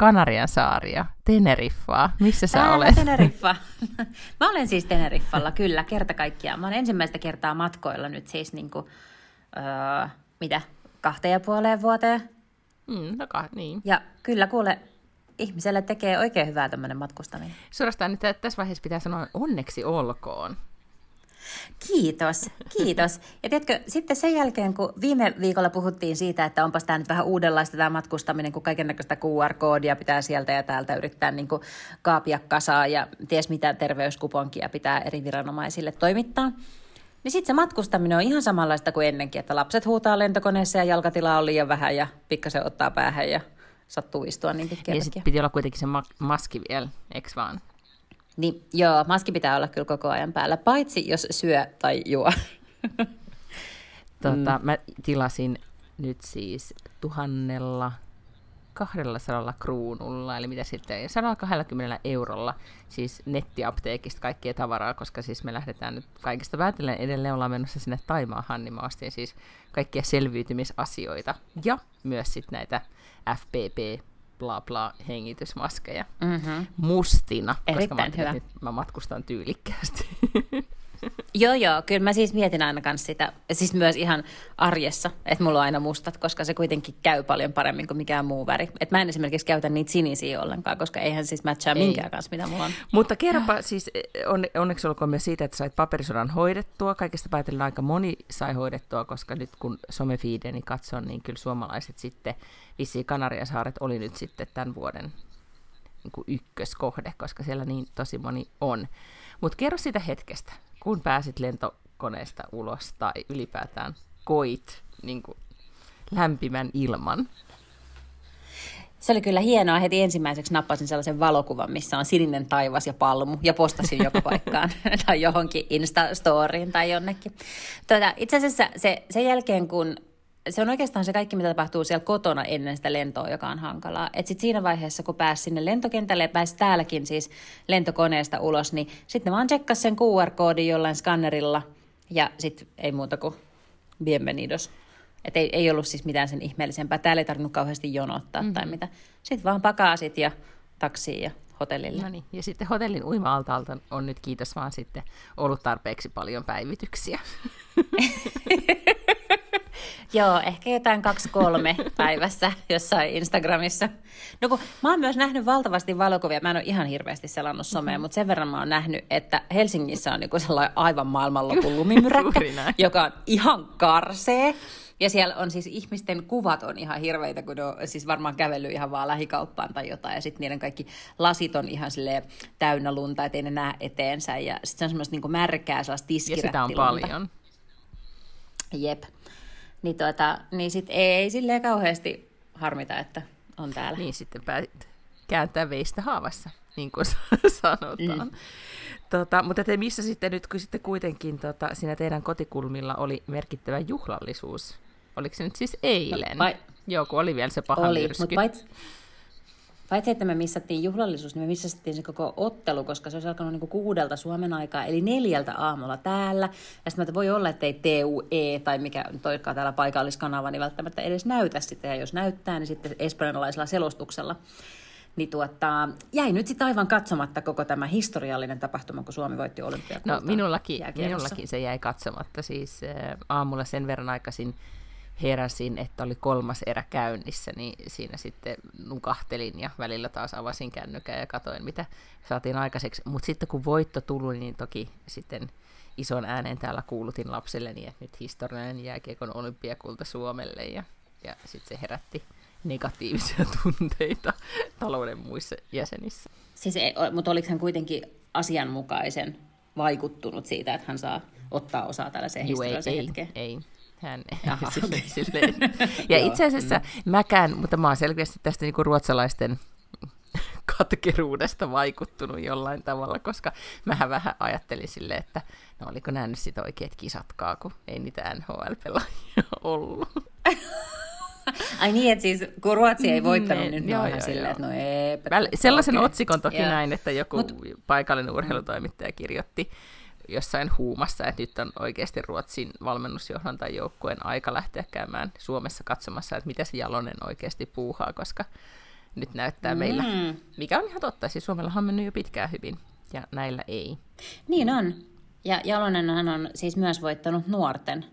Kanarian saaria, Teneriffaa. Missä sä Täällä olet? Teneriffa. Mä olen siis Teneriffalla, kyllä, kerta kaikkiaan. Mä olen ensimmäistä kertaa matkoilla nyt siis niin kuin, öö, mitä, kahteen ja puoleen vuoteen. Mm, no ka- niin. Ja kyllä kuule, ihmiselle tekee oikein hyvää tämmöinen matkustaminen. Suorastaan nyt tässä vaiheessa pitää sanoa onneksi olkoon. Kiitos, kiitos. Ja tiedätkö, sitten sen jälkeen, kun viime viikolla puhuttiin siitä, että onpas tämä nyt vähän uudenlaista tämä matkustaminen, kun kaikenlaista QR-koodia pitää sieltä ja täältä yrittää niin kuin kaapia kasaa ja ties mitä terveyskuponkia pitää eri viranomaisille toimittaa. Niin sitten se matkustaminen on ihan samanlaista kuin ennenkin, että lapset huutaa lentokoneessa ja jalkatilaa on liian vähän ja pikkasen ottaa päähän ja sattuu istua niin pitkiä Ja sitten piti olla kuitenkin se ma- maski vielä, eikö vaan? Niin joo, maski pitää olla kyllä koko ajan päällä, paitsi jos syö tai juo. Tota, mm. Mä tilasin nyt siis tuhannella 200 kruunulla, eli mitä sitten, 120 eurolla, siis nettiapteekista kaikkea tavaraa, koska siis me lähdetään nyt kaikista päätellen edelleen ollaan menossa sinne Taimaahan, niin mä ostin siis kaikkia selviytymisasioita ja myös sitten näitä FPP bla bla hengitysmaskeja mm-hmm. mustina, Erittäin koska mä, hyvä. mä matkustan tyylikkäästi. Joo, joo, kyllä mä siis mietin aina kanssa sitä, siis myös ihan arjessa, että mulla on aina mustat, koska se kuitenkin käy paljon paremmin kuin mikään muu väri. Et mä en esimerkiksi käytä niitä sinisiä ollenkaan, koska eihän siis matchaa Ei. minkään kanssa, mitä mulla on. Mutta kerropa siis, on, onneksi olkoon myös siitä, että sait paperisodan hoidettua. Kaikesta päätellen aika moni sai hoidettua, koska nyt kun somefiideni katson, niin kyllä suomalaiset sitten, vissiin Kanariasaaret oli nyt sitten tämän vuoden niin kuin ykköskohde, koska siellä niin tosi moni on. Mutta kerro sitä hetkestä, kun pääsit lentokoneesta ulos tai ylipäätään koit niin kuin lämpimän ilman. Se oli kyllä hienoa. Heti ensimmäiseksi nappasin sellaisen valokuvan, missä on sininen taivas ja palmu, ja postasin joka paikkaan tai johonkin Insta-storiin tai jonnekin. Tuota, itse asiassa se, sen jälkeen, kun se on oikeastaan se kaikki, mitä tapahtuu siellä kotona ennen sitä lentoa, joka on hankalaa. Et sit siinä vaiheessa, kun pääsi sinne lentokentälle ja pääsi täälläkin siis lentokoneesta ulos, niin sitten vaan tsekkas sen QR-koodin jollain skannerilla ja sitten ei muuta kuin bienvenidos. Et ei, ei ollut siis mitään sen ihmeellisempää. Täällä ei tarvinnut kauheasti jonottaa mm-hmm. tai mitä. Sitten vaan pakaasit ja taksiin ja hotellille. No niin, ja sitten hotellin uima-altaalta on nyt kiitos vaan sitten ollut tarpeeksi paljon päivityksiä. Joo, ehkä jotain kaksi-kolme päivässä jossain Instagramissa. No kun mä oon myös nähnyt valtavasti valokuvia, mä en ole ihan hirveästi selannut somea, mm-hmm. mutta sen verran mä oon nähnyt, että Helsingissä on niinku sellainen aivan maailmanlopun lumimyräkkä, joka on ihan karsee. Ja siellä on siis ihmisten kuvat on ihan hirveitä, kun ne on siis varmaan kävellyt ihan vaan lähikauppaan tai jotain. Ja sitten niiden kaikki lasit on ihan silleen täynnä lunta, ettei ne näe eteensä. Ja sitten se on semmoista niinku märkää, sellaista Ja sitä on paljon. Jep. Niin, tuota, niin sit ei silleen kauheasti harmita, että on täällä. Niin sitten päätit kääntää veistä haavassa, niin kuin sanotaan. Mm. Tota, mutta te missä sitten nyt, kun sitten kuitenkin tota, siinä teidän kotikulmilla oli merkittävä juhlallisuus? Oliko se nyt siis eilen? vai- Joo, kun oli vielä se paha Oli, myrsky. mutta paitsi, paitsi, että me missattiin juhlallisuus, niin me missattiin se koko ottelu, koska se olisi alkanut niinku kuudelta Suomen aikaa, eli neljältä aamulla täällä. Ja sitten voi olla, että ei TUE tai mikä nyt olikaan täällä paikalliskanava, niin välttämättä edes näytä sitä. Ja jos näyttää, niin sitten espanjalaisella selostuksella. Niin tuota, jäi nyt sitten aivan katsomatta koko tämä historiallinen tapahtuma, kun Suomi voitti olympiakultaa No minullakin, minullakin se jäi katsomatta. Siis aamulla sen verran aikaisin heräsin, että oli kolmas erä käynnissä, niin siinä sitten nukahtelin ja välillä taas avasin kännykää ja katoin, mitä saatiin aikaiseksi. Mutta sitten kun voitto tuli, niin toki sitten ison äänen täällä kuulutin lapselleni, että nyt historiallinen jääkiekon olympiakulta Suomelle ja, ja sitten se herätti negatiivisia tunteita talouden muissa jäsenissä. Siis, ei- mutta oliko hän kuitenkin asianmukaisen vaikuttunut siitä, että hän saa ottaa osaa tällaiseen Juu, ei, historialliseen ei, hetkeen? ei. Hän, Jaha, silleen, silleen. Ja itse asiassa mäkään, mutta mä oon selkeästi tästä niinku ruotsalaisten katkeruudesta vaikuttunut jollain tavalla, koska mähän vähän ajattelin sille, että no oliko nämä nyt sitten oikeat kisatkaa, kun ei niitä NHL-pelaajia ollut. Ai niin, että siis kun Ruotsi ei voittanut, ne, niin joo, joo, silleen, että no ei. Väl, sellaisen okay. otsikon toki yeah. näin, että joku Mut, paikallinen urheilutoimittaja kirjoitti jossain huumassa, että nyt on oikeasti Ruotsin valmennusjohdon tai joukkueen aika lähteä käymään Suomessa katsomassa, että mitä se Jalonen oikeasti puuhaa, koska nyt näyttää mm. meillä, mikä on ihan totta, siis Suomella on mennyt jo pitkään hyvin, ja näillä ei. Niin on. Ja Jalonenhan on siis myös voittanut nuorten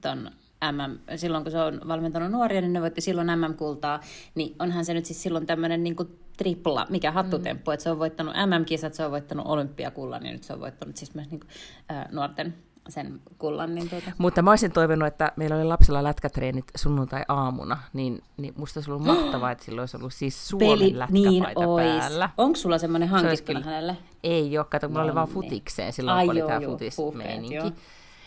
ton MM, silloin kun se on valmentanut nuoria, niin ne voitti silloin MM-kultaa, niin onhan se nyt siis silloin tämmöinen niin tripla, mikä hattutemppu, mm. että se on voittanut MM-kisat, se on voittanut olympiakullan, ja nyt se on voittanut siis myös niin kuin, äh, nuorten sen kullan. Niin tuota. Mutta mä olisin toivonut, että meillä oli lapsella lätkätreenit sunnuntai-aamuna, niin, niin musta olisi ollut mahtavaa, että silloin olisi ollut siis Suomen Peli, lätkäpaita niin päällä. Onko sulla semmoinen hankittuna se hänelle? Ei ole, kato, mulla no, oli vaan niin. futikseen silloin, Ai, kun joo, oli tämä futismeininki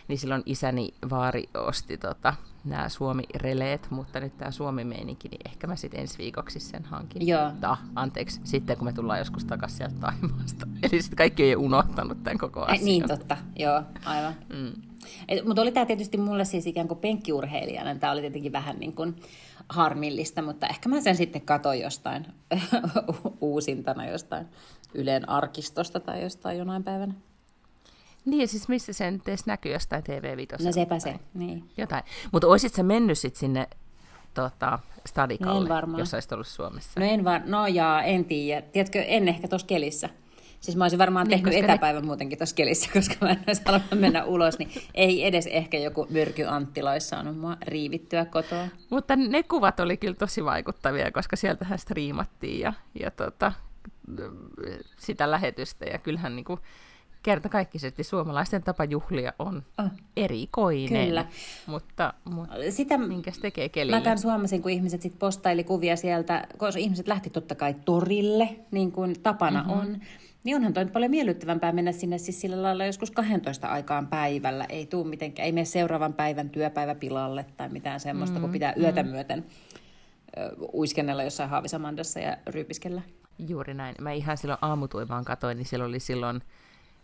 niin silloin isäni vaari osti tota, nämä Suomi-releet, mutta nyt tämä Suomi-meininki, niin ehkä mä sitten ensi viikoksi sen hankin. Joo. Ta, anteeksi, sitten kun me tullaan joskus takaisin sieltä Taimaasta. Eli sitten kaikki jo unohtanut tämän koko asian. Niin totta, joo, aivan. Mm. Mutta oli tämä tietysti mulle siis ikään kuin penkkiurheilijana, tämä oli tietenkin vähän niin kuin harmillista, mutta ehkä mä sen sitten katoin jostain uusintana jostain Ylen arkistosta tai jostain jonain päivänä. Niin, siis missä se nyt edes näkyy jostain TV5? No sepä se, niin. Jotain. Mutta olisit sä mennyt sitten sinne tota, stadikalle, no jos olisit ollut Suomessa? No en var... no jaa, en tiedä. Tiedätkö, en ehkä tuossa kelissä. Siis mä olisin varmaan niin, tehnyt etäpäivän ne... muutenkin tuossa kelissä, koska mä en olisi halunnut mennä ulos, niin ei edes ehkä joku Myrky Anttila olisi saanut mua riivittyä kotoa. Mutta ne kuvat oli kyllä tosi vaikuttavia, koska sieltähän striimattiin ja, ja tota, sitä lähetystä, ja kyllähän niin kuin, kertakaikkisesti suomalaisten tapa juhlia on oh. erikoinen. Kyllä. Mutta, mutta Sitä minkä se tekee kelille? Mä käyn suomasin, kun ihmiset sit postaili kuvia sieltä, koska ihmiset lähti totta kai torille, niin kuin tapana mm-hmm. on. Niin onhan toi paljon miellyttävämpää mennä sinne siis sillä lailla joskus 12 aikaan päivällä. Ei tuu mitenkään, ei mene seuraavan päivän työpäiväpilalle tai mitään semmoista, mm-hmm. kun pitää yötä mm-hmm. myöten uiskennella jossain haavisamandassa ja ryypiskellä. Juuri näin. Mä ihan silloin aamutuivaan katoin, niin siellä oli silloin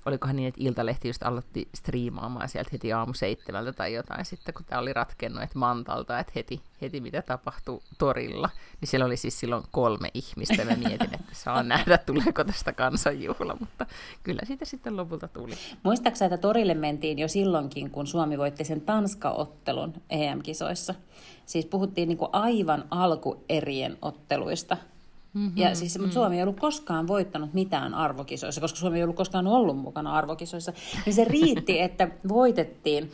olikohan niin, että Iltalehti just aloitti striimaamaan sieltä heti aamu seitsemältä tai jotain sitten, kun tämä oli ratkennut, että Mantalta, että heti, heti mitä tapahtuu torilla, niin siellä oli siis silloin kolme ihmistä, mä mietin, että saa nähdä, tuleeko tästä kansanjuhla, mutta kyllä siitä sitten lopulta tuli. Muistaaksä, että torille mentiin jo silloinkin, kun Suomi voitti sen Tanska-ottelun EM-kisoissa? Siis puhuttiin niin kuin aivan alkuerien otteluista, Mm-hmm, ja siis, mutta mm. Suomi ei ollut koskaan voittanut mitään arvokisoissa, koska Suomi ei ollut koskaan ollut mukana arvokisoissa. Niin se riitti, että voitettiin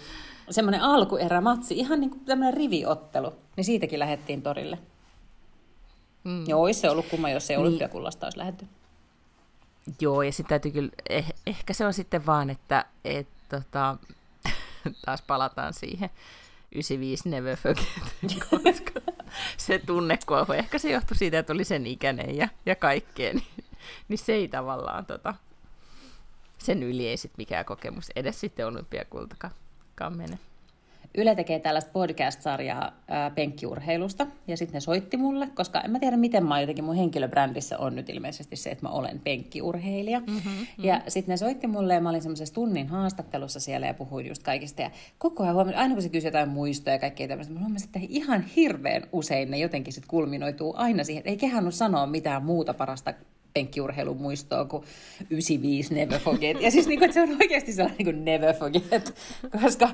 semmoinen alkuerämatsi, ihan niin kuin tämmöinen riviottelu. Niin siitäkin lähdettiin torille. Mm. Joo, olisi se ollut kumma, jos ei niin. olympiakullasta olisi lähdetty. Joo, ja sitten täytyy kyllä, eh, ehkä se on sitten vaan, että et, tota, taas palataan siihen 95 Never Forget, koska se tunnekuohu, ehkä se johtui siitä, että oli sen ikäinen ja, ja kaikkea, niin, niin se ei tavallaan tota, sen yli ei sitten mikään kokemus edes sitten olympiakultakaan mene. Yle tekee tällaista podcast-sarjaa ää, penkkiurheilusta, ja sitten ne soitti mulle, koska en mä tiedä, miten mä jotenkin mun henkilöbrändissä on nyt ilmeisesti se, että mä olen penkkiurheilija. Mm-hmm, mm-hmm. Ja sitten ne soitti mulle, ja mä olin semmoisessa tunnin haastattelussa siellä, ja puhuin just kaikista, ja koko ajan huomasin, aina kun se kysyi jotain muistoja ja kaikkea tämmöistä, mä huomasin, että ihan hirveän usein ne jotenkin sitten kulminoituu aina siihen, että ei kehannut sanoa mitään muuta parasta penkkiurheilun muistoa kuin 95 Never Forget. Ja siis niin kuin, että se on oikeasti sellainen niin kuin Never Forget, koska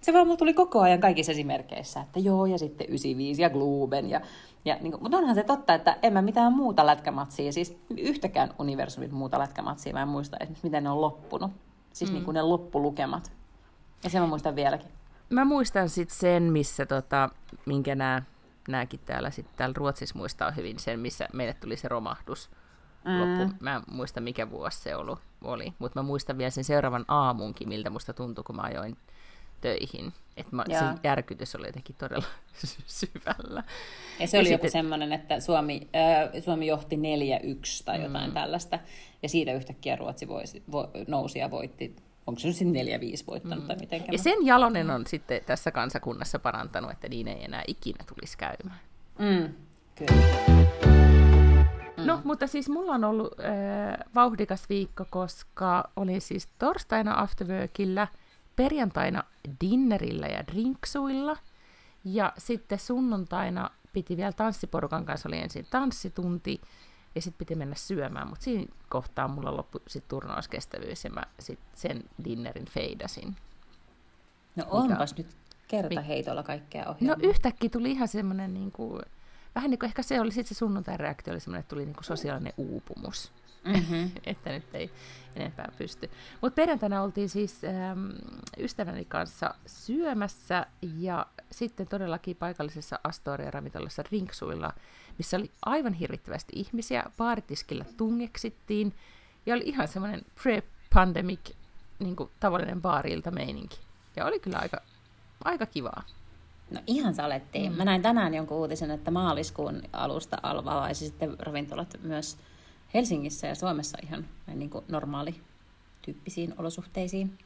se vaan mulla tuli koko ajan kaikissa esimerkkeissä, että joo, ja sitten 95 ja Globen. Ja, ja niin kuin, mutta onhan se totta, että en mä mitään muuta lätkämatsia, siis yhtäkään universumin muuta lätkämatsia, mä en muista esimerkiksi, miten ne on loppunut. Siis mm. niin kuin ne loppulukemat. Ja sen mä muistan vieläkin. Mä muistan sitten sen, missä tota, minkä nämä nääkin täällä, sit täällä Ruotsissa muistaa hyvin sen, missä meille tuli se romahdus. Mm. Loppu. Mä en muista, mikä vuosi se oli, mutta mä muistan vielä sen seuraavan aamunkin, miltä musta tuntui, kun mä ajoin töihin. Että se järkytys oli jotenkin todella syvällä. Ja se ja oli sitten... joku semmoinen, että Suomi, äh, Suomi johti 4-1 tai jotain mm. tällaista, ja siitä yhtäkkiä Ruotsi voisi, vo, nousi ja voitti onko se nyt sitten 4-5 voittanut mm. tai mitenkään. Ja sen Jalonen on sitten tässä kansakunnassa parantanut, että niin ei enää ikinä tulisi käymään. Mm, kyllä. Mm. No, mutta siis mulla on ollut äh, vauhdikas viikko, koska olin siis torstaina afterworkillä, perjantaina dinnerillä ja drinksuilla, ja sitten sunnuntaina piti vielä tanssiporukan kanssa, oli ensin tanssitunti, ja sitten piti mennä syömään, mutta siinä kohtaa mulla loppui sitten turnauskestävyys, ja mä sit sen dinnerin feidasin. No onpas Mikä? nyt kerta heitolla kaikkea ohjelmaa. No yhtäkkiä tuli ihan semmoinen, niin kuin, vähän niin kuin ehkä se oli sitten se sunnuntai reaktio, oli semmoinen, että tuli niin kuin sosiaalinen uupumus. Mm-hmm. että nyt ei enempää pysty. Mutta perjantaina oltiin siis ähm, ystäväni kanssa syömässä ja sitten todellakin paikallisessa Astoria-ravintolassa Rinksuilla, missä oli aivan hirvittävästi ihmisiä. Baaritiskillä tungeksittiin ja oli ihan semmoinen pre-pandemic niin tavallinen baarilta meininki. Ja oli kyllä aika, aika kivaa. No ihan salettiin. Mm. Mä näin tänään jonkun uutisen, että maaliskuun alusta alvaisi sitten ravintolat myös Helsingissä ja Suomessa ihan niin kuin normaali tyyppisiin olosuhteisiin.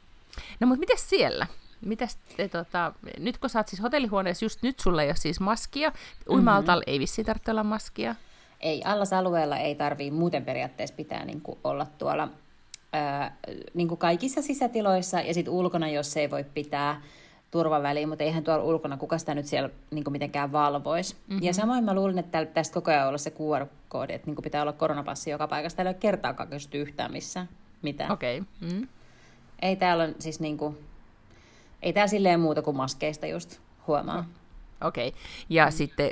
No mutta miten siellä? Mitäs te, tota, nyt kun sä oot siis hotellihuoneessa, just nyt sulla ei ole siis maskia, uima mm-hmm. ei vissiin tarvitse olla maskia. Ei, allasalueella ei tarvii muuten periaatteessa pitää niin kuin olla tuolla ää, niin kuin kaikissa sisätiloissa ja sitten ulkona, jos ei voi pitää turvaväliin, mutta eihän tuolla ulkona kuka sitä nyt siellä niin mitenkään valvoisi. Mm-hmm. Ja samoin mä luulin, että tästä koko ajan olla se QR-koodi, että niin pitää olla koronapassi joka paikassa. Täällä ei ole kertaakaan kysytty yhtään missään mitään. Okei. Okay. Mm. Ei täällä on siis niin kuin, ei täällä silleen muuta kuin maskeista just huomaa. Oh. Okei. Okay. Ja mm. sitten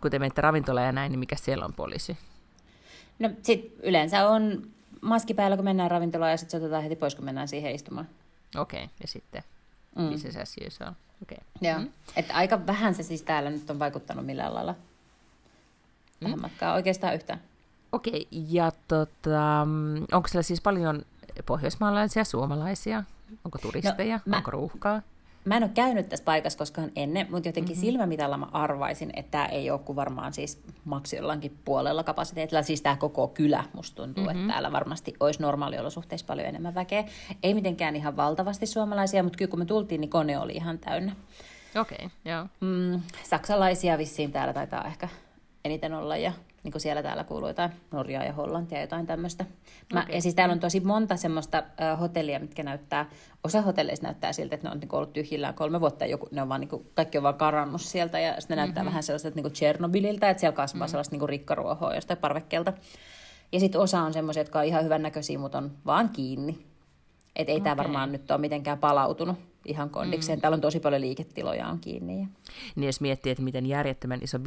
kun te menette ravintolaan ja näin, niin mikä siellä on poliisi? No sit yleensä on maski päällä, kun mennään ravintolaan ja sitten se otetaan heti pois, kun mennään siihen istumaan. Okei, okay. ja sitten mm. business as usual. Okay. Joo. Mm. Että aika vähän se siis täällä nyt on vaikuttanut millään lailla tähän mm. matkaan oikeastaan yhtään. Okei, okay. ja tota, onko siellä siis paljon pohjoismaalaisia, suomalaisia? Onko turisteja? No, mä, onko ruuhkaa? Mä en ole käynyt tässä paikassa koskaan ennen, mutta jotenkin mm-hmm. silmämitalla mä arvaisin, että tämä ei ole kuin varmaan siis maksi jollakin puolella kapasiteetilla. Siis tämä koko kylä musta tuntuu, mm-hmm. että täällä varmasti olisi normaaliolosuhteissa paljon enemmän väkeä. Ei mitenkään ihan valtavasti suomalaisia, mutta kyllä kun me tultiin, niin kone oli ihan täynnä. Okei, okay, joo. Mm, saksalaisia vissiin täällä taitaa ehkä eniten olla ja niin kuin siellä täällä kuuluu jotain Norjaa ja Hollantia ja jotain tämmöistä. Mä, okay. Ja siis täällä on tosi monta semmoista uh, hotellia, mitkä näyttää, osa hotelleista näyttää siltä, että ne on niin ollut tyhjillään kolme vuotta ja joku, ne on vaan, niin kuin, kaikki on vaan karannut sieltä ja sitten ne mm-hmm. näyttää vähän sellaiset niin Chernobyliltä, että siellä kasvaa mm-hmm. sellaista niin kuin rikkaruohoa jostain parvekkeelta. Ja sitten osa on semmoisia, jotka on ihan hyvännäköisiä, mutta on vaan kiinni. Että ei okay. tämä varmaan nyt ole mitenkään palautunut ihan kondikseen. Mm. Täällä on tosi paljon liiketiloja on kiinni. Niin jos miettii, että miten järjettömän iso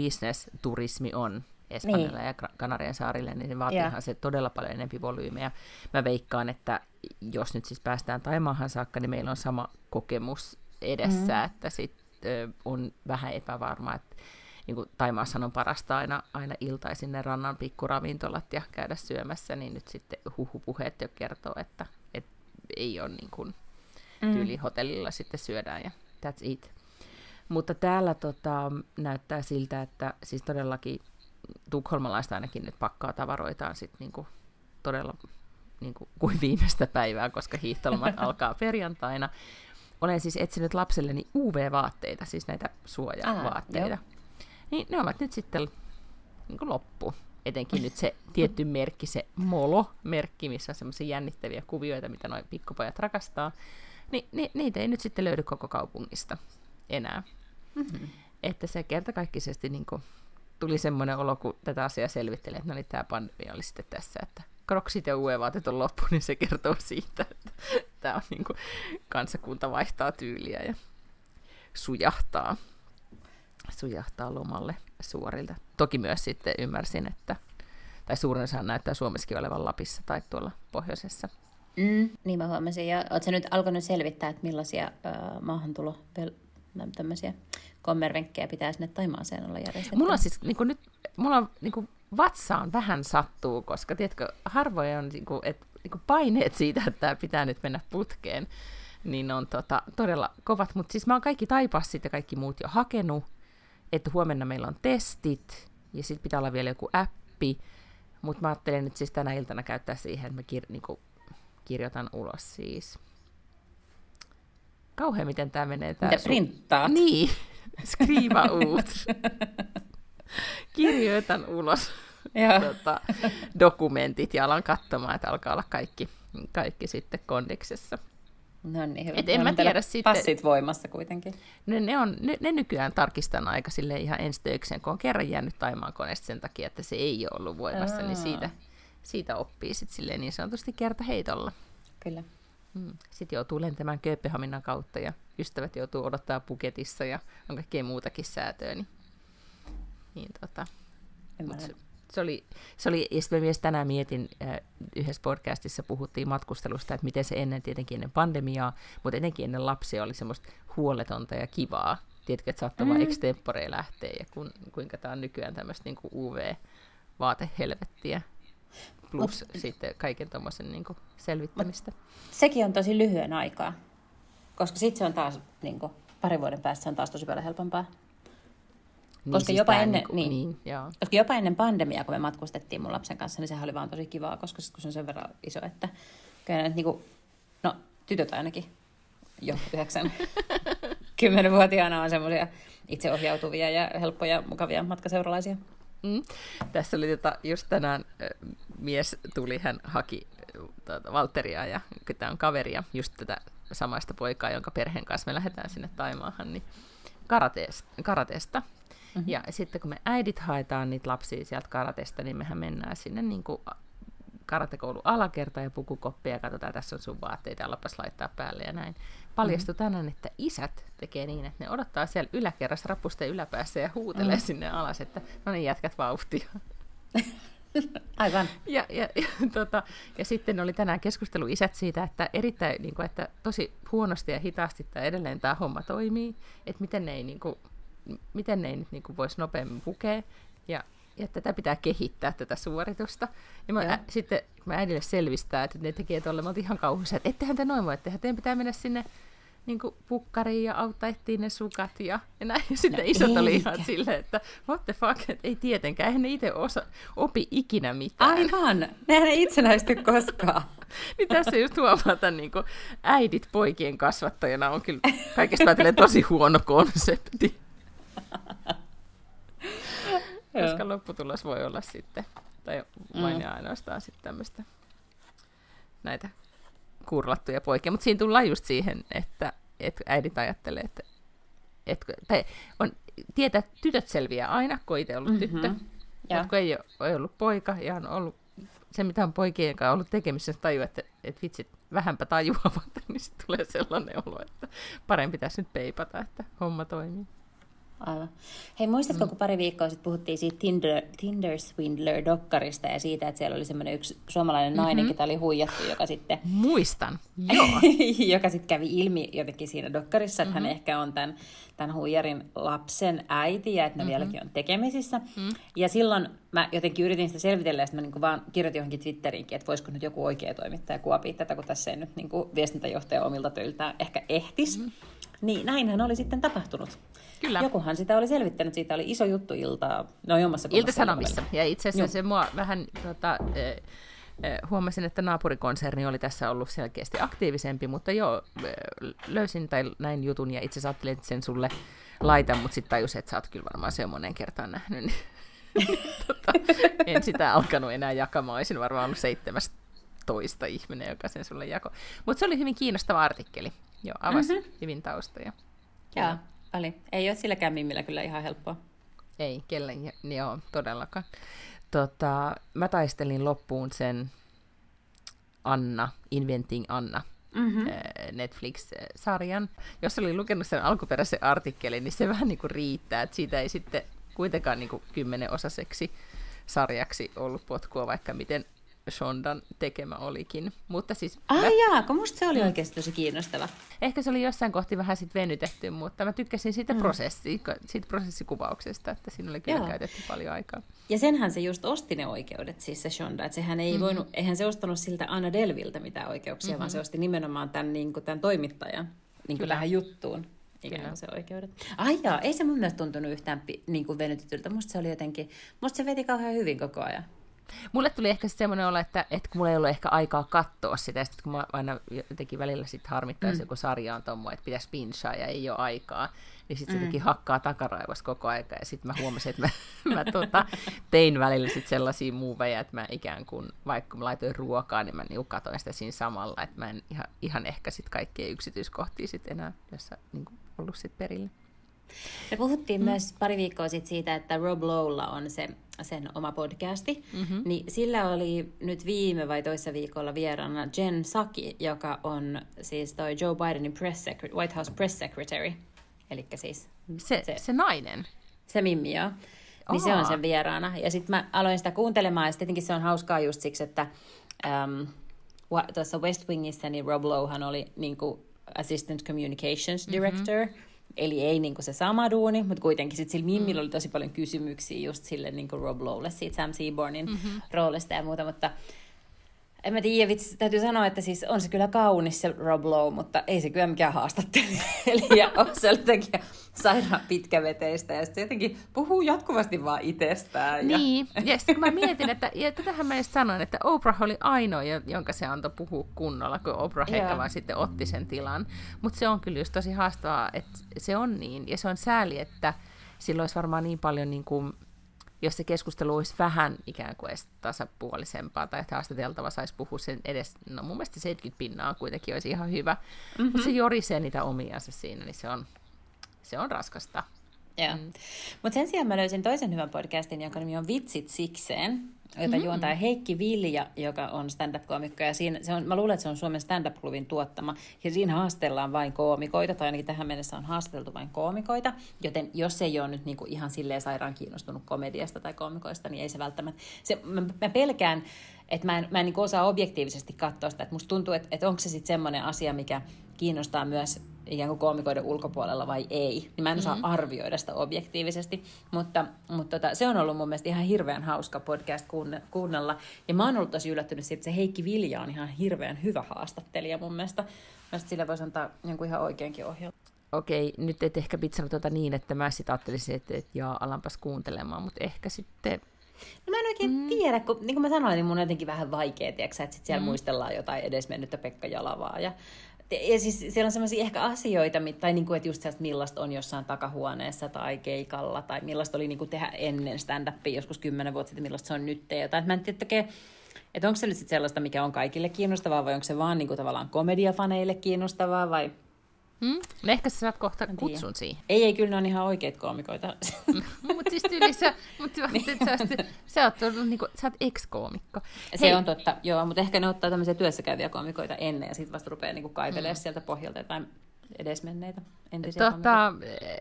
turismi on, Espanjalla niin. ja Kanarien saarille, niin se vaatii ihan se todella paljon enempi volyymeja. Mä veikkaan, että jos nyt siis päästään Taimaahan saakka, niin meillä on sama kokemus edessä, mm. että sit ö, on vähän epävarmaa, että niin kuin Taimaassa on parasta aina, aina iltaisin ne rannan pikkuravintolat ja käydä syömässä, niin nyt sitten huhupuheet jo kertoo, että, että ei ole niin kuin mm. tyyli hotellilla sitten syödään ja that's it. Mutta täällä tota, näyttää siltä, että siis todellakin tukholmalaista ainakin nyt pakkaa tavaroitaan sit niinku todella niinku kuin viimeistä päivää, koska hiihtolomat alkaa perjantaina. Olen siis etsinyt lapselleni UV-vaatteita, siis näitä suojavaatteita. Ah, niin ne ovat nyt sitten niin loppu. Etenkin nyt se tietty merkki, se Molo-merkki, missä on semmoisia jännittäviä kuvioita, mitä noin pikkupojat rakastaa. Niin ni, niitä ei nyt sitten löydy koko kaupungista enää. Mm-hmm. Että se kertakaikkisesti niin kuin tuli semmoinen olo, kun tätä asiaa selvittelin, että no niin, tämä pandemia oli sitten tässä, että kroksit ja UE-vaatet on loppu, niin se kertoo siitä, että tämä on niin kuin, kansakunta vaihtaa tyyliä ja sujahtaa, sujahtaa lomalle suorilta. Toki myös sitten ymmärsin, että tai suurin osa näyttää Suomessakin olevan Lapissa tai tuolla pohjoisessa. Mm, niin mä huomasin. Ja ootko nyt alkanut selvittää, että millaisia äh, maahantulo tämmöisiä kommervenkkejä pitää sinne Taimaaseen olla järjestetty. Mulla on siis niin nyt, mulla on niin kuin, vatsaan vähän sattuu, koska tiedätkö, harvoin on niin kuin, et, niin kuin paineet siitä, että tämä pitää nyt mennä putkeen, niin on tota, todella kovat. Mutta siis mä oon kaikki taipassit ja kaikki muut jo hakenut, että huomenna meillä on testit, ja sitten pitää olla vielä joku appi, mutta mä ajattelen nyt siis tänä iltana käyttää siihen, että mä kir- niin kuin, kirjoitan ulos siis. Kauhean miten tämä menee. Tää Mitä su- printtaa? Niin, Skriva ut. Kirjoitan ulos tota, dokumentit ja alan katsomaan, että alkaa olla kaikki, kaikki sitten kondiksessa. No niin, hyvä. Et en mä tiedä sitten... Passit voimassa kuitenkin. Ne, ne, on, ne, ne nykyään tarkistan aika sille ihan ensi töikseen, kun on kerran jäänyt Taimaan koneesta sen takia, että se ei ole ollut voimassa, Aa. niin siitä, siitä oppii sitten silleen niin sanotusti kerta heitolla. Kyllä. Mm. Sitten joutuu lentämään Kööpenhaminan kautta ja ystävät joutuu odottaa puketissa ja on kaikkea muutakin säätöä. Niin, niin tota, se, se oli, se oli, ja sitten myös tänään mietin, äh, yhdessä podcastissa puhuttiin matkustelusta, että miten se ennen tietenkin ennen pandemiaa, mutta etenkin ennen lapsia oli semmoista huoletonta ja kivaa. Tiedätkö, että saattoi mm. vaan extempore lähteä ja kun, kuinka tämä on nykyään tämmöistä niin UV-vaatehelvettiä plus Mut, sitten kaiken tuommoisen niin selvittämistä. Sekin on tosi lyhyen aikaa, koska sitten se on taas niin kuin, pari vuoden päästä se on taas tosi paljon helpompaa. Niin, koska, siis jopa ennen, niin, niin, niin, koska jopa ennen pandemiaa, kun me matkustettiin mun lapsen kanssa, niin sehän oli vaan tosi kivaa, koska sit, kun se on sen verran iso, että kyllä nyt, niin kuin, no tytöt ainakin jo yhdeksän, kymmenenvuotiaana on semmoisia itseohjautuvia ja helppoja, mukavia matkaseuralaisia. Mm. Tässä oli tota, just tänään mies tuli, hän haki tuota, Valteria ja tämä on kaveria, just tätä samaista poikaa, jonka perheen kanssa me lähdetään sinne Taimaahan, niin karateesta. karateesta. Mm-hmm. Ja sitten kun me äidit haetaan niitä lapsia sieltä karatesta, niin mehän mennään sinne niin kuin karatekoulu alakerta ja pukukoppia ja katsotaan, tässä on sun vaatteita, alapas laittaa päälle ja näin. Paljastui mm-hmm. tänään, että isät tekee niin, että ne odottaa siellä yläkerrassa rappusten yläpäässä ja huutelee mm-hmm. sinne alas, että no niin, jätkät vauhtia. Aivan. Ja, ja, ja, tota, ja sitten oli tänään keskustelu isät siitä, että erittäin, niin kuin, että tosi huonosti ja hitaasti tämä edelleen tämä homma toimii, että miten ne ei, niin kuin, miten ne ei nyt niin kuin, voisi nopeammin pukea. Ja ja tätä pitää kehittää, tätä suoritusta. Ja mä, ä, sitten mä äidille selvistää, että ne tekee tuolle, mä ihan kauhuissa, että ettehän te noin voi tehdä, teidän pitää mennä sinne niin pukkariin ja auttaa etsiä ne sukat ja, ja näin. Ja sitten no, isot eikä. oli ihan silleen, että what the fuck, että ei tietenkään, eihän ne itse osa, opi ikinä mitään. Aivan, nehän ei itsenäisty koskaan. niin tässä just huomaa, niin äidit poikien kasvattajana on kyllä kaikesta tosi huono konsepti. koska lopputulos voi olla sitten, tai vain mm. ja ainoastaan sitten tämmöistä näitä kurlattuja poikia. Mutta siinä tullaan just siihen, että, että äidit ajattelee, että, että tai on, tietää, että tytöt selviää aina, kun itse ollut mm-hmm. tyttö, mutta kun ei ole, ei ollut poika ja on ollut se, mitä on poikien kanssa ollut tekemisissä, tajua, että, että vitsit, vähänpä tajuavat, niin sitten tulee sellainen olo, että parempi tässä nyt peipata, että homma toimii. Aivan. Hei, muistatko, mm. kun pari viikkoa sitten puhuttiin siitä Tinder, Tinder Swindler-dokkarista ja siitä, että siellä oli semmoinen yksi suomalainen nainen, mm-hmm. ketä oli huijattu, joka sitten... Muistan, joo. joka sitten kävi ilmi jotenkin siinä dokkarissa, että mm-hmm. hän ehkä on tämän, tämän huijarin lapsen äiti ja että ne mm-hmm. vieläkin on tekemisissä. Mm-hmm. Ja silloin mä jotenkin yritin sitä selvitellä ja sitten mä niin vaan kirjoitin johonkin Twitteriinkin, että voisiko nyt joku oikea toimittaja kuopia tätä, kun tässä ei nyt niin viestintäjohtaja omilta töiltään ehkä ehtis. Mm-hmm. Niin näinhän oli sitten tapahtunut. Kyllä. Jokuhan sitä oli selvittänyt, siitä oli iso juttu iltaa, no jommassa Ilta-Sanomissa, ja itse asiassa se mua vähän tota, eh, huomasin, että naapurikonserni oli tässä ollut selkeästi aktiivisempi, mutta joo, löysin tai näin jutun ja itse asiassa ajattelin, että sen sulle laitan, mutta sitten tajusin, että sä oot kyllä varmaan se monen kertaan nähnyt, niin tota, en sitä alkanut enää jakamaan, olisin varmaan ollut seitsemäs toista ihminen, joka sen sulle jako. Mutta se oli hyvin kiinnostava artikkeli. Joo, avasi mm-hmm. hyvin taustoja. Joo. Oli. Ei ole silläkään mimmillä kyllä ihan helppoa. Ei, kellen, joo, todellakaan. Tota, mä taistelin loppuun sen Anna, Inventing Anna, mm-hmm. Netflix-sarjan. Jos oli lukenut sen alkuperäisen artikkelin, niin se vähän niin kuin riittää, että siitä ei sitten kuitenkaan niin kuin kymmenenosaseksi sarjaksi ollut potkua, vaikka miten Shondan tekemä olikin. Mutta siis... Ah mä... jaa, kun musta se oli oikeasti tosi kiinnostava. Ehkä se oli jossain kohti vähän sit venytetty, mutta mä tykkäsin siitä, mm. prosessi, siitä prosessikuvauksesta, että siinä oli kyllä käytetty paljon aikaa. Ja senhän se just osti ne oikeudet, siis se Shonda, että sehän ei mm-hmm. voinut, eihän se ostanut siltä Anna Delviltä mitään oikeuksia, mm-hmm. vaan se osti nimenomaan tämän, niin kuin, tämän toimittajan niin kuin tähän juttuun ikään kuin se oikeudet. Ai jaa, ei se mun mielestä tuntunut yhtään niin kuin venytetyltä. Musta se oli jotenkin, musta se veti kauhean hyvin koko ajan. Mulle tuli ehkä semmoinen olo, että, että kun mulla ei ollut ehkä aikaa katsoa sitä, sitten kun mä aina jotenkin välillä sit harmittaa, mm. joku sarja on tommoinen, että pitäisi pinchaa ja ei ole aikaa, niin sitten se mm. hakkaa takaraivossa koko aika, ja sitten mä huomasin, että mä, mä tota, tein välillä sit sellaisia muuveja, että mä ikään kuin, vaikka mä laitoin ruokaa, niin mä niinku katoin sitä siinä samalla, että mä en ihan, ihan ehkä sitten kaikkia yksityiskohtia sit enää tässä niinku ollut sit perillä. Me puhuttiin mm. myös pari viikkoa sitten siitä, että Rob Lowlla on se, sen oma podcasti. Mm-hmm. Niin sillä oli nyt viime vai toissa viikolla vieraana Jen Saki, joka on siis toi Joe Bidenin press secretary, White House press secretary. Eli siis... Se, se, se nainen? Se Mimmi, joo. Niin se on sen vieraana. Ja sitten mä aloin sitä kuuntelemaan, ja tietenkin se on hauskaa just siksi, että äm, tuossa West Wingissä niin Rob Lowhan oli niin kuin Assistant Communications mm-hmm. Director, mm-hmm Eli ei niin se sama duuni, mutta kuitenkin sit sillä Mimmillä mm. oli tosi paljon kysymyksiä just sille niin Rob Lowlle siitä Sam Seabornin mm-hmm. roolista ja muuta, mutta en mä tiedä, vitsi, täytyy sanoa, että siis on se kyllä kaunis se Rob Lowe, mutta ei se kyllä mikään haastattelija. Eli on se jotenkin sairaan pitkäveteistä ja sitten jotenkin puhuu jatkuvasti vaan itsestään. Ja... Niin, ja sitten kun mä mietin, että ja tätähän mä just sanoin, että Oprah oli ainoa, jonka se antoi puhua kunnolla, kun Oprah ehkä vaan sitten otti sen tilan. Mutta se on kyllä just tosi haastavaa, että se on niin, ja se on sääli, että silloin olisi varmaan niin paljon niin kuin, jos se keskustelu olisi vähän ikään kuin edes tasapuolisempaa, tai että haastateltava saisi puhua sen edes, no mun mielestä 70 pinnaa kuitenkin olisi ihan hyvä, mm-hmm. mutta se jorisee niitä omiansa siinä, niin se on, se on raskasta. Joo. Mm. Mutta sen sijaan mä löysin toisen hyvän podcastin, jonka nimi on Vitsit sikseen, jota mm. juontaa Heikki Vilja, joka on stand-up-koomikko. Ja siinä, se on, mä luulen, että se on Suomen stand-up-klubin tuottama. Ja siinä haastellaan vain koomikoita, tai ainakin tähän mennessä on haastateltu vain koomikoita. Joten jos ei ole nyt niinku ihan silleen sairaan kiinnostunut komediasta tai koomikoista, niin ei se välttämättä... Se, mä, mä pelkään, että mä en, mä en niin osaa objektiivisesti katsoa sitä. Että musta tuntuu, että, että onko se sitten semmoinen asia, mikä kiinnostaa myös ikään kuin koomikoiden ulkopuolella vai ei, niin mä en osaa mm-hmm. arvioida sitä objektiivisesti, mutta, mutta tota, se on ollut mun mielestä ihan hirveän hauska podcast kuunnella, ja mä oon ollut tosi yllättynyt siitä, että se Heikki Vilja on ihan hirveän hyvä haastattelija mun mielestä, mä sillä voisi antaa jonkun ihan oikeankin ohjelman. Okei, nyt et ehkä pitsannut tuota niin, että mä sitten ajattelisin, että, että jaa, alanpas kuuntelemaan, mutta ehkä sitten No mä en oikein mm. tiedä, kun niin kuin mä sanoin, niin mun on jotenkin vähän vaikea, tiiäksä, että sit siellä mm. muistellaan jotain edesmennyttä Pekka Jalavaa ja ja siis siellä on sellaisia ehkä asioita, tai niin kuin, että just sellaista, millaista on jossain takahuoneessa tai keikalla, tai millaista oli niin kuin tehdä ennen stand-upia joskus kymmenen vuotta sitten, millaista se on nyt. Tai että mä en tiedä, että onko se nyt sellaista, mikä on kaikille kiinnostavaa, vai onko se vaan niin kuin tavallaan komediafaneille kiinnostavaa, vai Hmm? No ehkä sä saat kohta kutsun siihen. Ei, ei, kyllä ne on ihan oikeat koomikoita. mutta siis tyyli sä, mut niin. sä, sä, oot ollut, niinku, sä oot ex-koomikko. Se Hei. on totta, joo, mutta ehkä ne ottaa tämmöisiä työssäkäyviä koomikoita ennen ja sitten vasta rupeaa niinku kaivelemaan mm. sieltä pohjalta jotain edesmenneitä entisiä tota,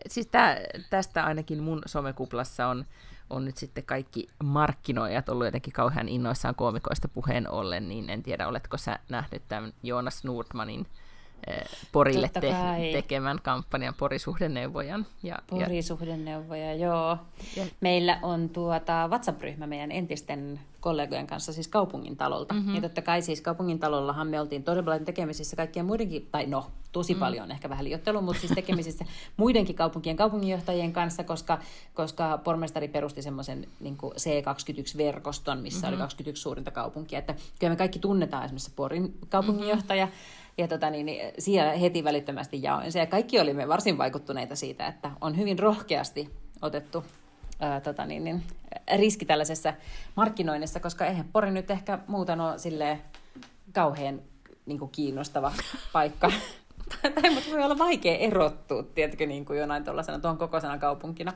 siis tää, tästä ainakin mun somekuplassa on, on nyt sitten kaikki markkinoijat ollut jotenkin kauhean innoissaan koomikoista puheen ollen, niin en tiedä, oletko sä nähnyt tämän Joonas Nordmanin Eh, Porille te- tekemän kampanjan Porisuhdeneuvojan. Ja, Porisuhdeneuvoja, ja... joo. Ja... Meillä on tuota WhatsApp-ryhmä meidän entisten kollegojen kanssa siis kaupungin talolta. Mm-hmm. Ja totta kai siis kaupungin talollahan me oltiin todella tekemisissä kaikkien muidenkin, tai no, tosi mm. paljon ehkä vähän liiottelu, mutta siis tekemisissä muidenkin kaupunkien kaupunginjohtajien kanssa, koska, koska pormestari perusti semmoisen niin C21-verkoston, missä mm-hmm. oli 21 suurinta kaupunkia. Että kyllä me kaikki tunnetaan esimerkiksi Porin kaupunginjohtaja, mm-hmm ja tota, niin, niin, siellä heti välittömästi jaoin se. Ja kaikki olimme varsin vaikuttuneita siitä, että on hyvin rohkeasti otettu ää, tota, niin, niin, riski tällaisessa markkinoinnissa, koska eihän Pori nyt ehkä muuten ole silleen kauhean niin kuin kiinnostava paikka. tai mutta voi olla vaikea erottua, tiedätkö, niin kuin jonain tuollaisena tuon kokoisena kaupunkina.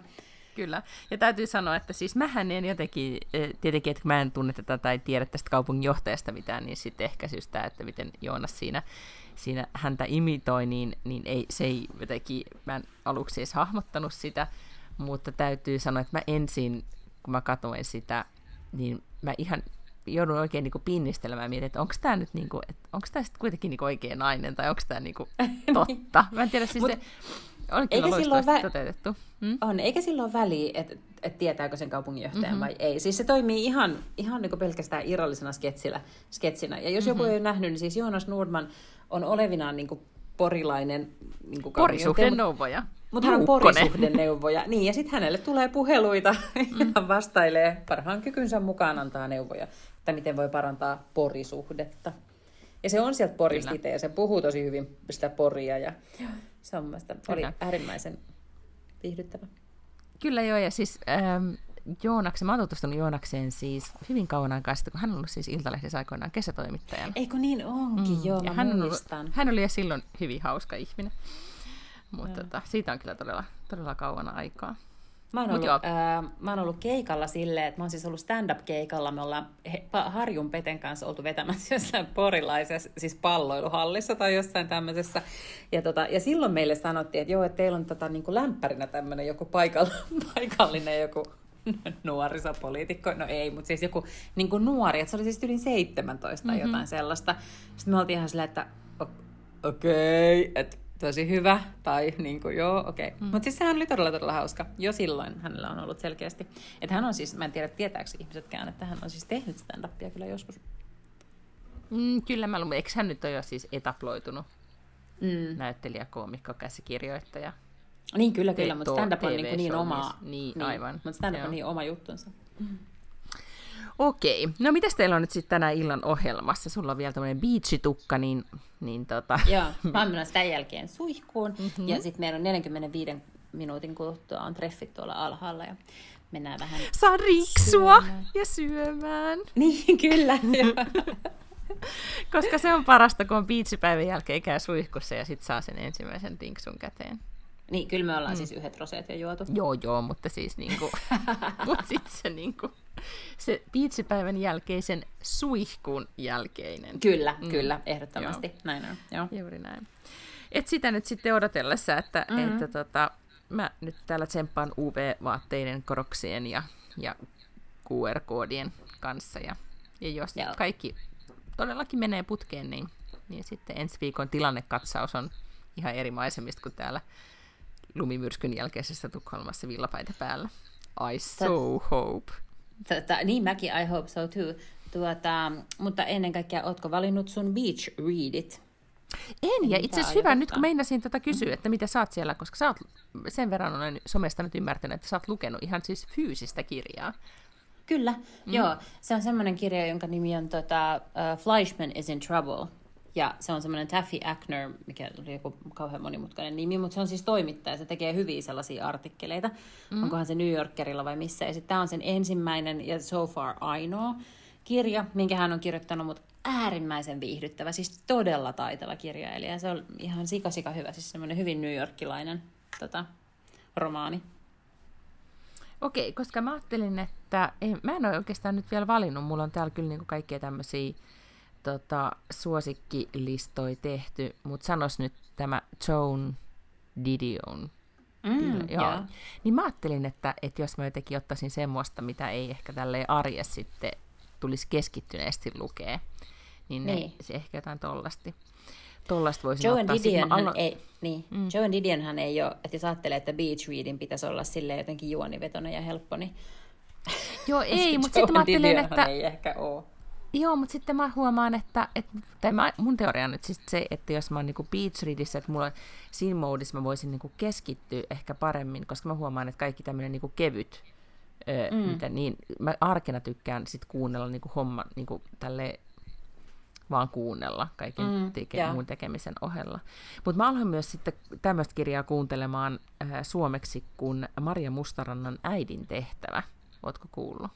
Kyllä. Ja täytyy sanoa, että siis mähän en jotenkin, e, tietenkin, että mä en tunne tätä tai tiedä tästä kaupungin johtajasta mitään, niin sitten ehkä syystä, että miten Joonas siinä, siinä häntä imitoi, niin, niin ei, se ei jotenkin, mä en aluksi edes hahmottanut sitä, mutta täytyy sanoa, että mä ensin, kun mä katsoin sitä, niin mä ihan joudun oikein niin pinnistelemään ja mietin, että onko tämä nyt niin kuin, että onko tämä sitten kuitenkin niin oikea nainen tai onko tämä niin kuin totta. Mä en tiedä, siis Mut, se, on kyllä eikä silloin vä- toteutettu. Hmm? On, eikä silloin väliä, että et tietääkö sen kaupunginjohtajan mm-hmm. vai ei. Siis se toimii ihan, ihan niin pelkästään irrallisena sketsillä, sketsinä. Ja jos mm-hmm. joku ei ole nähnyt, niin siis Jonas Nordman on olevinaan niin porilainen... Niin Porisuhden neuvoja. Mutta hän on porisuhdeneuvoja. Niin, ja sitten hänelle tulee puheluita ja hän vastailee parhaan kykynsä mukaan antaa neuvoja, että miten voi parantaa porisuhdetta. Ja se on sieltä Porista itse, ja se puhuu tosi hyvin sitä poria, ja se on oli äärimmäisen viihdyttävä. Kyllä joo, ja siis ähm, Joonaksen, mä oon tutustunut Joonakseen siis hyvin kauan aikaa sitten, kun hän on ollut siis Iltalehdessä aikoinaan kesätoimittajana. Eikö niin onkin, mm, joo, ja hän, on ollut, hän oli jo silloin hyvin hauska ihminen. Mutta tota, siitä on kyllä todella, todella kauan aikaa. Mä oon, Mut ollut, joo. ää, mä oon ollut keikalla silleen, että mä oon siis ollut stand-up-keikalla. Me ollaan he, Harjun Peten kanssa oltu vetämässä jossain porilaisessa, siis palloiluhallissa tai jossain tämmöisessä. Ja, tota, ja silloin meille sanottiin, että joo, että teillä on tota, niin kuin lämpärinä tämmöinen joku paikall, paikallinen joku nuorisopoliitikko. No ei, mutta siis joku niin kuin nuori, että se oli siis yli 17 tai Mhm. jotain sellaista. Sitten me oltiin ihan silleen, että okei, okay, että tosi hyvä, tai niin kuin joo, okei. Okay. Mm. Mutta siis sehän oli todella, todella hauska. Jo silloin hänellä on ollut selkeästi. Että hän on siis, mä en tiedä tietääkö ihmisetkään, että hän on siis tehnyt stand-upia kyllä joskus. Mm, kyllä mä luulen, eikö hän nyt ole jo siis etaploitunut Mm. näyttelijä, koomikko, käsikirjoittaja? Niin kyllä, kyllä, mutta stand-up on niin, kuin niin TV-show, oma... niin, aivan. Mutta stand-up on niin oma juttunsa. Okei, no mitäs teillä on nyt sitten tänä illan ohjelmassa? Sulla on vielä tämmöinen beachitukka, niin, niin tota... Joo, mä oon menossa tämän jälkeen suihkuun. Mm-hmm. Ja sitten meillä on 45 minuutin kuluttua on treffit tuolla alhaalla. Ja mennään vähän... Saa riksua Syömään. ja syömään. Niin, kyllä. Koska se on parasta, kun on beachipäivän jälkeen käy suihkussa ja sitten saa sen ensimmäisen rinksun käteen. niin, kyllä me ollaan mm. siis yhdet roseet jo juotu. Joo, joo, mutta siis niinku, mut sit se niinku, se beachipäivän jälkeisen suihkun jälkeinen. Kyllä, mm. kyllä, ehdottomasti. Joo. Näin on, joo. Juuri näin. Et sitä nyt sitten odotellessa, että, mm-hmm. että tota, mä nyt täällä tsemppaan UV-vaatteiden, koroksien ja, ja QR-koodien kanssa. Ja, ja jos Joo. kaikki todellakin menee putkeen, niin, niin sitten ensi viikon tilannekatsaus on ihan eri maisemista kuin täällä lumimyrskyn jälkeisessä Tukholmassa villapaita päällä. I so hope. Tota, niin mäkin, I hope so too. Tuota, mutta ennen kaikkea, ootko valinnut sun beach readit? En, ja itse asiassa hyvä, nyt kun meinasin tätä kysyä, että mitä sä oot siellä, koska sä oot, sen verran olen somesta nyt ymmärtänyt, että sä oot lukenut ihan siis fyysistä kirjaa. Kyllä, mm. joo. Se on semmoinen kirja, jonka nimi on tota, uh, Fleischman is in Trouble. Ja se on semmoinen Taffy Ackner, mikä oli joku kauhean monimutkainen nimi, mutta se on siis toimittaja. Se tekee hyviä sellaisia artikkeleita. Mm. Onkohan se New Yorkerilla vai missä. Ja sitten tämä on sen ensimmäinen ja so far ainoa kirja, minkä hän on kirjoittanut, mutta äärimmäisen viihdyttävä, siis todella taitava kirjailija. Se on ihan sika, sika hyvä, siis semmoinen hyvin New Yorkilainen tota, romaani. Okei, koska mä ajattelin, että ei, mä en ole oikeastaan nyt vielä valinnut, mulla on täällä kyllä niinku kaikkea tämmöisiä tota, suosikkilistoja tehty, mutta sanos nyt tämä Joan Didion. Mm, Joo. joo. Niin mä ajattelin, että, että jos mä jotenkin ottaisin semmoista, mitä ei ehkä tälleen arjessa sitten tulisi keskittyneesti lukea, niin, ne, Niin. se ehkä jotain tollasti. Tollasta voisin Joe ottaa. Didion hän aloin- ei, niin, mm. Joe Didionhan ei ole, että jos ajattelee, että beach reading pitäisi olla sille jotenkin juonivetoinen ja helppo, niin Joo, ei, mutta sitten mä ajattelen, Didionhan että... ei ehkä ole. Joo, mutta sitten mä huomaan, että, että tai mä, mun teoria on nyt siis se, että jos mä oon niinku beach readissä, että mulla siinä moodissa mä voisin niinku keskittyä ehkä paremmin, koska mä huomaan, että kaikki tämmöinen niinku kevyt, mm. mitä niin, mä arkena tykkään sit kuunnella niinku homma, niinku tälle vaan kuunnella kaiken Mm, teke, joo. muun tekemisen ohella. Mutta mä aloin myös sitten tämmöistä kirjaa kuuntelemaan äh, suomeksi kuin Maria Mustarannan äidin tehtävä. Ootko kuullut?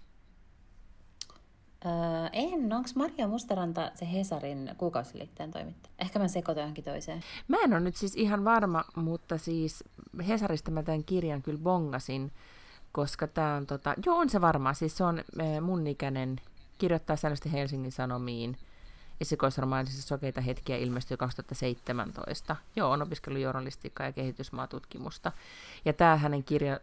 Öö, en, onko Maria Mustaranta se Hesarin kuukausiliitteen toimittaja? Ehkä mä sekoitan johonkin toiseen. Mä en ole nyt siis ihan varma, mutta siis Hesarista mä tämän kirjan kyllä bongasin, koska tämä on tota, joo on se varmaan, siis se on mun ikäinen, kirjoittaa säännöllisesti Helsingin Sanomiin, esikoisromaanisissa sokeita hetkiä ilmestyi 2017. Joo, on opiskellut journalistiikkaa ja kehitysmaatutkimusta. Ja tämä hänen kirja,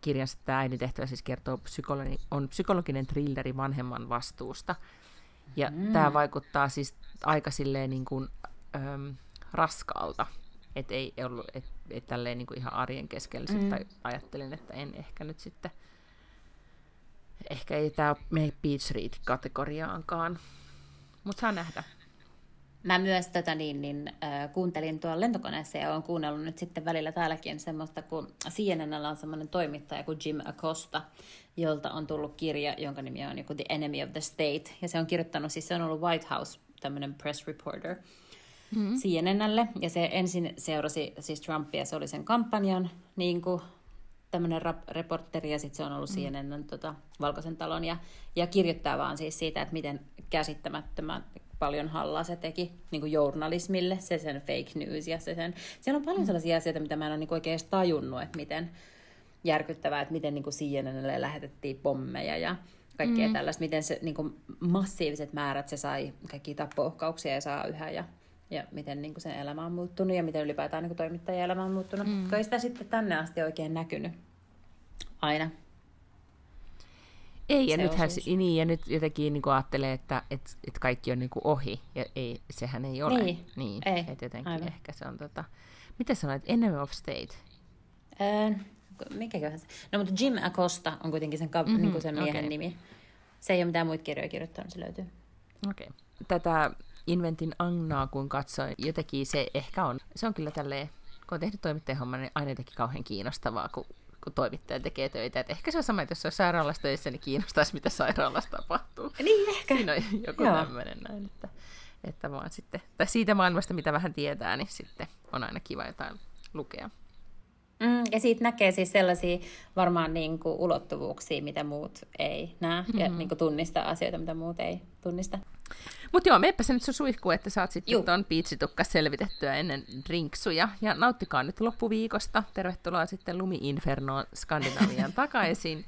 kirjansa, tämä äidin tehtävä siis kertoo, psykologi, on psykologinen trilleri vanhemman vastuusta. Ja mm. tämä vaikuttaa siis aika silleen niin kuin, äm, raskaalta. Että ei ollut, et, et tälleen niin kuin ihan arjen keskellä. Mm. Tai ajattelin, että en ehkä nyt sitten, ehkä ei tämä mene Beach Read-kategoriaankaan. Mutta saa nähdä. Mä myös tota, niin, niin, äh, kuuntelin tuolla lentokoneessa ja olen kuunnellut nyt sitten välillä täälläkin semmoista, kun CNNllä on semmoinen toimittaja kuin Jim Acosta, jolta on tullut kirja, jonka nimi on joku The Enemy of the State. Ja se on kirjoittanut, siis se on ollut White House tämmöinen press reporter mm-hmm. CNNlle. Ja se ensin seurasi siis Trumpia, se oli sen kampanjan niin kuin, tämmöinen rap- reporteri ja sitten se on ollut mm. CNN tota, Valkoisen talon ja, ja kirjoittaa vaan siis siitä, että miten käsittämättömän paljon hallaa se teki niin kuin journalismille, se sen fake news ja se sen... Siellä on paljon mm. sellaisia asioita, mitä mä en ole niin oikein edes tajunnut, että miten järkyttävää, että miten niin kuin CNNlle lähetettiin pommeja ja kaikkea mm. tällaista, miten se niin kuin massiiviset määrät se sai kaikkia tappouhkauksia ja saa yhä ja, ja miten niin kuin sen elämä on muuttunut ja miten ylipäätään niin toimittajien elämä on muuttunut. Mm. Kai sitä sitten tänne asti oikein näkynyt aina. Ei, ja nythän niin, ja nyt jotenkin niin kuin ajattelee, että et, et kaikki on niin kuin ohi, ja ei, sehän ei ole. Niin, niin ei. Että jotenkin Aivan. ehkä se on tota... Miten sanoit, enemy of state? Öö, mikäköhän se? No mutta Jim Acosta on kuitenkin sen, ka- mm-hmm, niin kuin sen miehen okay. nimi. Se ei ole mitään muita kirjoja kirjoittanut, se löytyy. Okei. Okay. Tätä Inventin Agnaa kun katsoin, jotenkin se ehkä on, se on kyllä tälleen, kun on tehnyt toimittajan homma, niin aina jotenkin kauhean kiinnostavaa, kun kun toimittaja tekee töitä. Et ehkä se on sama, että jos on sairaalassa töissä, niin kiinnostaisi, mitä sairaalassa tapahtuu. Niin ehkä. Siinä on joku tämmöinen näin, että, että vaan sitten, tai siitä maailmasta, mitä vähän tietää, niin sitten on aina kiva jotain lukea. Mm, ja siitä näkee siis sellaisia varmaan niin kuin ulottuvuuksia, mitä muut ei näe, mm-hmm. ja niin kuin tunnistaa asioita, mitä muut ei tunnista. Mutta joo, meppä se nyt sun suihku, että saat sitten tuon piitsitukka selvitettyä ennen drinksuja. Ja nauttikaa nyt loppuviikosta. Tervetuloa sitten Lumi-infernoon Skandinavian takaisin.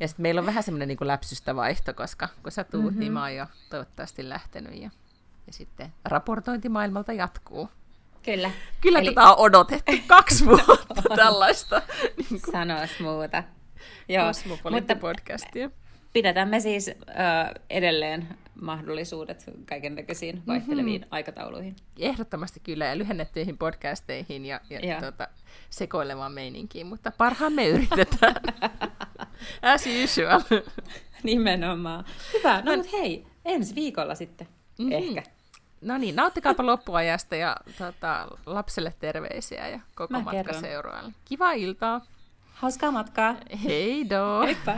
Ja sitten meillä on vähän semmoinen niin läpsystä vaihto, koska kun sä tuut, mm-hmm. niin mä oon jo toivottavasti lähtenyt. Ja, ja sitten raportointi maailmalta jatkuu. Kyllä. Kyllä Eli... tätä on odotettu kaksi vuotta tällaista. niin kuin... Sanois muuta. Joo, mutta podcastia. Pidetään me siis äh, edelleen mahdollisuudet kaiken näköisiin mhm. vaihteleviin mm-hmm. aikatauluihin. Ehdottomasti kyllä, ja lyhennettyihin podcasteihin ja, ja, ja. Tuota, sekoilevaan meininkiin, mutta parhaamme yritetään. As usual. Nimenomaan. Hyvä, no mutta hei, ensi viikolla sitten mm-hmm. ehkä. No niin, nauttikaapa loppuajasta ja tota, lapselle terveisiä ja koko Mä matka seuraavalle. Kivaa iltaa. Hauskaa matkaa. Hei do. Heippa.